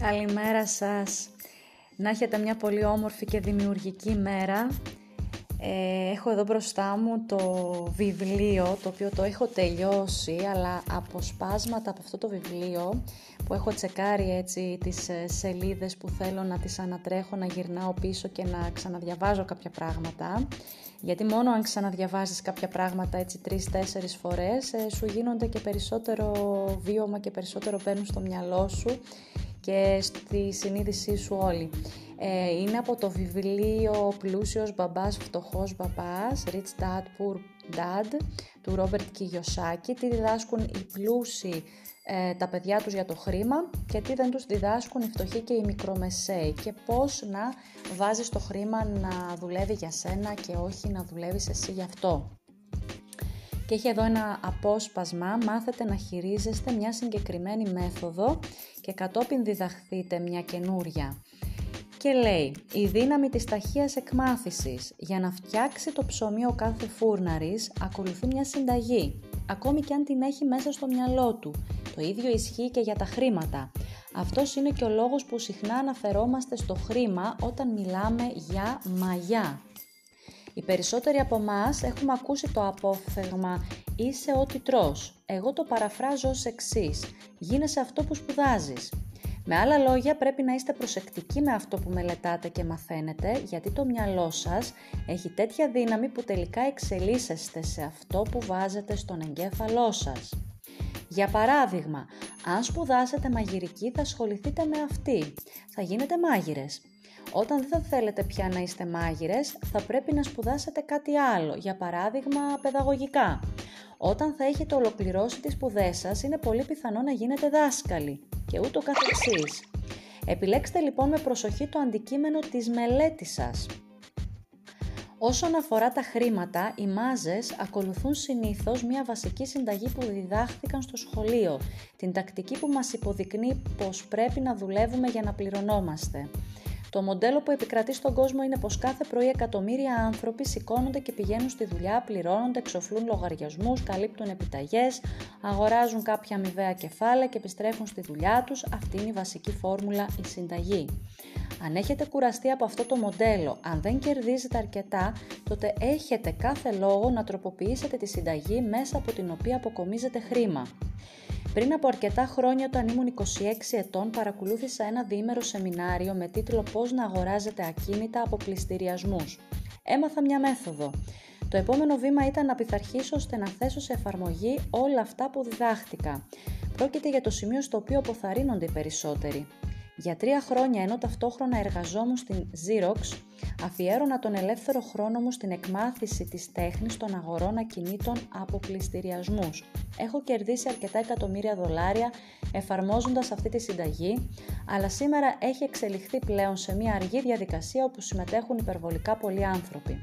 Καλημέρα σας. Να έχετε μια πολύ όμορφη και δημιουργική μέρα. Ε, έχω εδώ μπροστά μου το βιβλίο, το οποίο το έχω τελειώσει, αλλά αποσπάσματα από αυτό το βιβλίο που έχω τσεκάρει έτσι τις ε, σελίδες που θέλω να τις ανατρέχω, να γυρνάω πίσω και να ξαναδιαβάζω κάποια πράγματα. Γιατί μόνο αν ξαναδιαβάζεις κάποια πράγματα έτσι τρεις-τέσσερις φορές ε, σου γίνονται και περισσότερο βίωμα και περισσότερο παίρνουν στο μυαλό σου και στη συνείδησή σου όλη. Ε, είναι από το βιβλίο «Πλούσιος μπαμπάς, φτωχός μπαμπάς», «Rich Dad, Poor Dad» του Ρόμπερτ Κιγιοσάκη. Τι διδάσκουν οι πλούσιοι ε, τα παιδιά τους για το χρήμα και τι δεν τους διδάσκουν οι φτωχοί και οι μικρομεσαίοι και πώς να βάζεις το χρήμα να δουλεύει για σένα και όχι να δουλεύεις εσύ γι' αυτό. Και έχει εδώ ένα απόσπασμα, μάθετε να χειρίζεστε μια συγκεκριμένη μέθοδο και κατόπιν διδαχθείτε μια καινούρια. Και λέει, η δύναμη της ταχείας εκμάθησης για να φτιάξει το ψωμί ο κάθε φούρναρης ακολουθεί μια συνταγή, ακόμη και αν την έχει μέσα στο μυαλό του. Το ίδιο ισχύει και για τα χρήματα. Αυτός είναι και ο λόγος που συχνά αναφερόμαστε στο χρήμα όταν μιλάμε για μαγιά. Οι περισσότεροι από εμάς έχουμε ακούσει το απόφθεγμα «Είσαι ό,τι τρως». Εγώ το παραφράζω ως εξής. «Γίνεσαι αυτό που σπουδάζεις». Με άλλα λόγια πρέπει να είστε προσεκτικοί με αυτό που μελετάτε και μαθαίνετε γιατί το μυαλό σας έχει τέτοια δύναμη που τελικά εξελίσσεστε σε αυτό που βάζετε στον εγκέφαλό σας. Για παράδειγμα, αν σπουδάσετε μαγειρική θα ασχοληθείτε με αυτή. Θα γίνετε μάγειρες. Όταν δεν θα θέλετε πια να είστε μάγειρες, θα πρέπει να σπουδάσετε κάτι άλλο, για παράδειγμα παιδαγωγικά. Όταν θα έχετε ολοκληρώσει τις σπουδές σας, είναι πολύ πιθανό να γίνετε δάσκαλοι και ούτω καθεξής. Επιλέξτε λοιπόν με προσοχή το αντικείμενο της μελέτης σας. Όσον αφορά τα χρήματα, οι μάζες ακολουθούν συνήθως μια βασική συνταγή που διδάχθηκαν στο σχολείο, την τακτική που μας υποδεικνύει πως πρέπει να δουλεύουμε για να πληρωνόμαστε. Το μοντέλο που επικρατεί στον κόσμο είναι πως κάθε πρωί εκατομμύρια άνθρωποι σηκώνονται και πηγαίνουν στη δουλειά, πληρώνονται, εξοφλούν λογαριασμούς, καλύπτουν επιταγές, αγοράζουν κάποια αμοιβαία κεφάλαια και επιστρέφουν στη δουλειά τους. Αυτή είναι η βασική φόρμουλα, η συνταγή. Αν έχετε κουραστεί από αυτό το μοντέλο, αν δεν κερδίζετε αρκετά, τότε έχετε κάθε λόγο να τροποποιήσετε τη συνταγή μέσα από την οποία αποκομίζετε χρήμα. Πριν από αρκετά χρόνια, όταν ήμουν 26 ετών, παρακολούθησα ένα διήμερο σεμινάριο με τίτλο «Πώς να αγοράζετε ακίνητα από πληστηριασμούς». Έμαθα μια μέθοδο. Το επόμενο βήμα ήταν να πειθαρχήσω ώστε να θέσω σε εφαρμογή όλα αυτά που διδάχτηκα. Πρόκειται για το σημείο στο οποίο αποθαρρύνονται οι περισσότεροι. Για τρία χρόνια ενώ ταυτόχρονα εργαζόμουν στην Xerox, αφιέρωνα τον ελεύθερο χρόνο μου στην εκμάθηση της τέχνης των αγορών ακινήτων από πληστηριασμούς. Έχω κερδίσει αρκετά εκατομμύρια δολάρια εφαρμόζοντας αυτή τη συνταγή, αλλά σήμερα έχει εξελιχθεί πλέον σε μια αργή διαδικασία όπου συμμετέχουν υπερβολικά πολλοί άνθρωποι.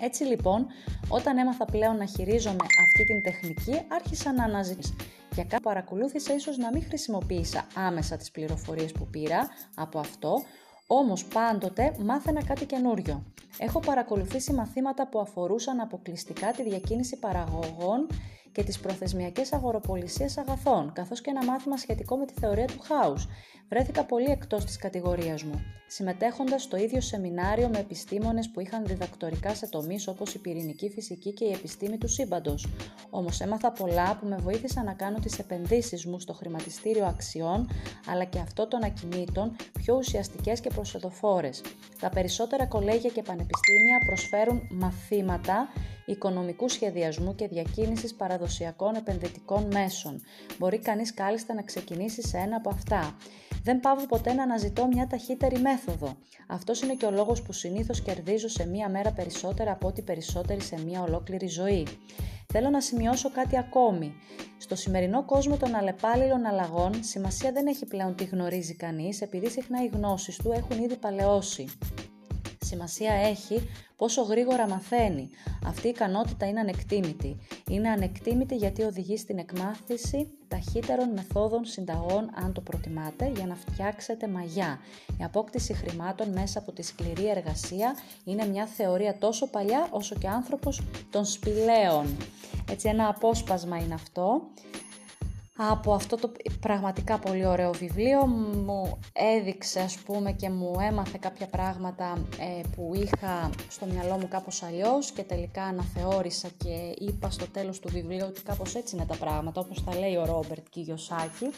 Έτσι λοιπόν, όταν έμαθα πλέον να χειρίζομαι αυτή την τεχνική, άρχισα να αναζητήσω για κάτι παρακολούθησα ίσως να μην χρησιμοποίησα άμεσα τις πληροφορίες που πήρα από αυτό, όμως πάντοτε μάθαινα κάτι καινούριο. Έχω παρακολουθήσει μαθήματα που αφορούσαν αποκλειστικά τη διακίνηση παραγωγών και τις προθεσμιακές αγοροπολισίες αγαθών, καθώς και ένα μάθημα σχετικό με τη θεωρία του χάους. Βρέθηκα πολύ εκτός της κατηγορίας μου, συμμετέχοντας στο ίδιο σεμινάριο με επιστήμονες που είχαν διδακτορικά σε τομείς όπως η πυρηνική φυσική και η επιστήμη του σύμπαντος. Όμως έμαθα πολλά που με βοήθησαν να κάνω τις επενδύσεις μου στο χρηματιστήριο αξιών, αλλά και αυτό των ακινήτων, πιο ουσιαστικές και προσεδοφόρες. Τα περισσότερα κολέγια και πανεπιστήμια προσφέρουν μαθήματα οικονομικού σχεδιασμού και διακίνησης παραδοσιακών επενδυτικών μέσων. Μπορεί κανείς κάλλιστα να ξεκινήσει σε ένα από αυτά. Δεν πάω ποτέ να αναζητώ μια ταχύτερη μέθοδο. Αυτός είναι και ο λόγος που συνήθως κερδίζω σε μία μέρα περισσότερα από ό,τι περισσότεροι σε μία ολόκληρη ζωή. Θέλω να σημειώσω κάτι ακόμη. Στο σημερινό κόσμο των αλλεπάλληλων αλλαγών, σημασία δεν έχει πλέον τι γνωρίζει κανείς, επειδή συχνά οι γνώσεις του έχουν ήδη παλαιώσει. Σημασία έχει πόσο γρήγορα μαθαίνει. Αυτή η ικανότητα είναι ανεκτήμητη. Είναι ανεκτήμητη γιατί οδηγεί στην εκμάθηση ταχύτερων μεθόδων συνταγών αν το προτιμάτε για να φτιάξετε μαγιά. Η απόκτηση χρημάτων μέσα από τη σκληρή εργασία είναι μια θεωρία τόσο παλιά όσο και άνθρωπος των σπηλαίων. Έτσι ένα απόσπασμα είναι αυτό από αυτό το πραγματικά πολύ ωραίο βιβλίο μου έδειξε ας πούμε και μου έμαθε κάποια πράγματα ε, που είχα στο μυαλό μου κάπως αλλιώς και τελικά αναθεώρησα και είπα στο τέλος του βιβλίου ότι κάπως έτσι είναι τα πράγματα όπως τα λέει ο Ρόμπερτ Κιγιοσάκη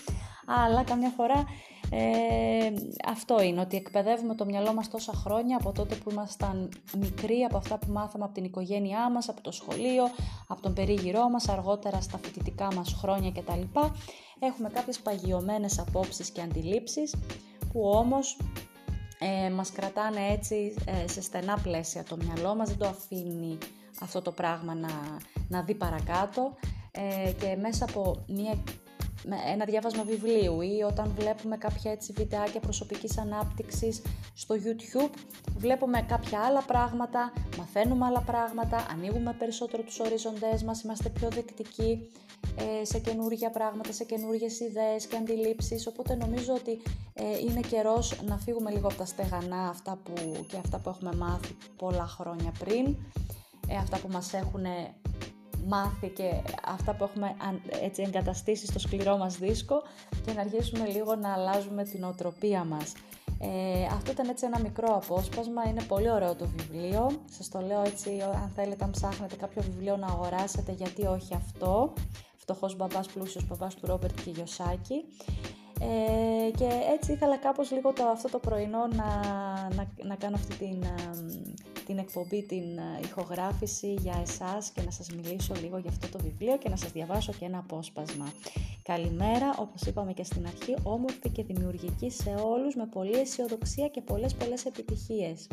αλλά καμιά φορά ε, αυτό είναι, ότι εκπαιδεύουμε το μυαλό μας τόσα χρόνια από τότε που ήμασταν μικροί, από αυτά που μάθαμε από την οικογένειά μας, από το σχολείο, από τον περίγυρό μας, αργότερα στα φοιτητικά μας χρόνια κτλ. Έχουμε κάποιες παγιωμένες απόψεις και αντιλήψεις που όμως ε, μας κρατάνε έτσι ε, σε στενά πλαίσια το μυαλό μας, δεν το αφήνει αυτό το πράγμα να, να δει παρακάτω ε, και μέσα από μια ένα διάβασμα βιβλίου ή όταν βλέπουμε κάποια έτσι βιντεάκια προσωπικής ανάπτυξης στο YouTube, βλέπουμε κάποια άλλα πράγματα, μαθαίνουμε άλλα πράγματα, ανοίγουμε περισσότερο τους οριζοντές μας, είμαστε πιο δεκτικοί ε, σε καινούργια πράγματα, σε καινούργιες ιδέες και αντιλήψεις, οπότε νομίζω ότι ε, είναι καιρός να φύγουμε λίγο από τα στεγανά αυτά που, και αυτά που έχουμε μάθει πολλά χρόνια πριν, ε, αυτά που μας έχουν μάθει και αυτά που έχουμε έτσι εγκαταστήσει στο σκληρό μας δίσκο και να αρχίσουμε λίγο να αλλάζουμε την οτροπία μας. Ε, αυτό ήταν έτσι ένα μικρό απόσπασμα, είναι πολύ ωραίο το βιβλίο. Σας το λέω έτσι, αν θέλετε, αν ψάχνετε κάποιο βιβλίο να αγοράσετε, γιατί όχι αυτό. Φτωχός μπαμπάς, πλούσιος μπαμπάς του Ρόμπερτ Κιγιοσάκη. Ε, και έτσι ήθελα κάπως λίγο το, αυτό το πρωινό να, να, να κάνω αυτή την, την εκπομπή, την ε, ηχογράφηση για εσάς και να σας μιλήσω λίγο για αυτό το βιβλίο και να σας διαβάσω και ένα απόσπασμα. Καλημέρα, όπως είπαμε και στην αρχή, όμορφη και δημιουργική σε όλους με πολλή αισιοδοξία και πολλές πολλές επιτυχίες.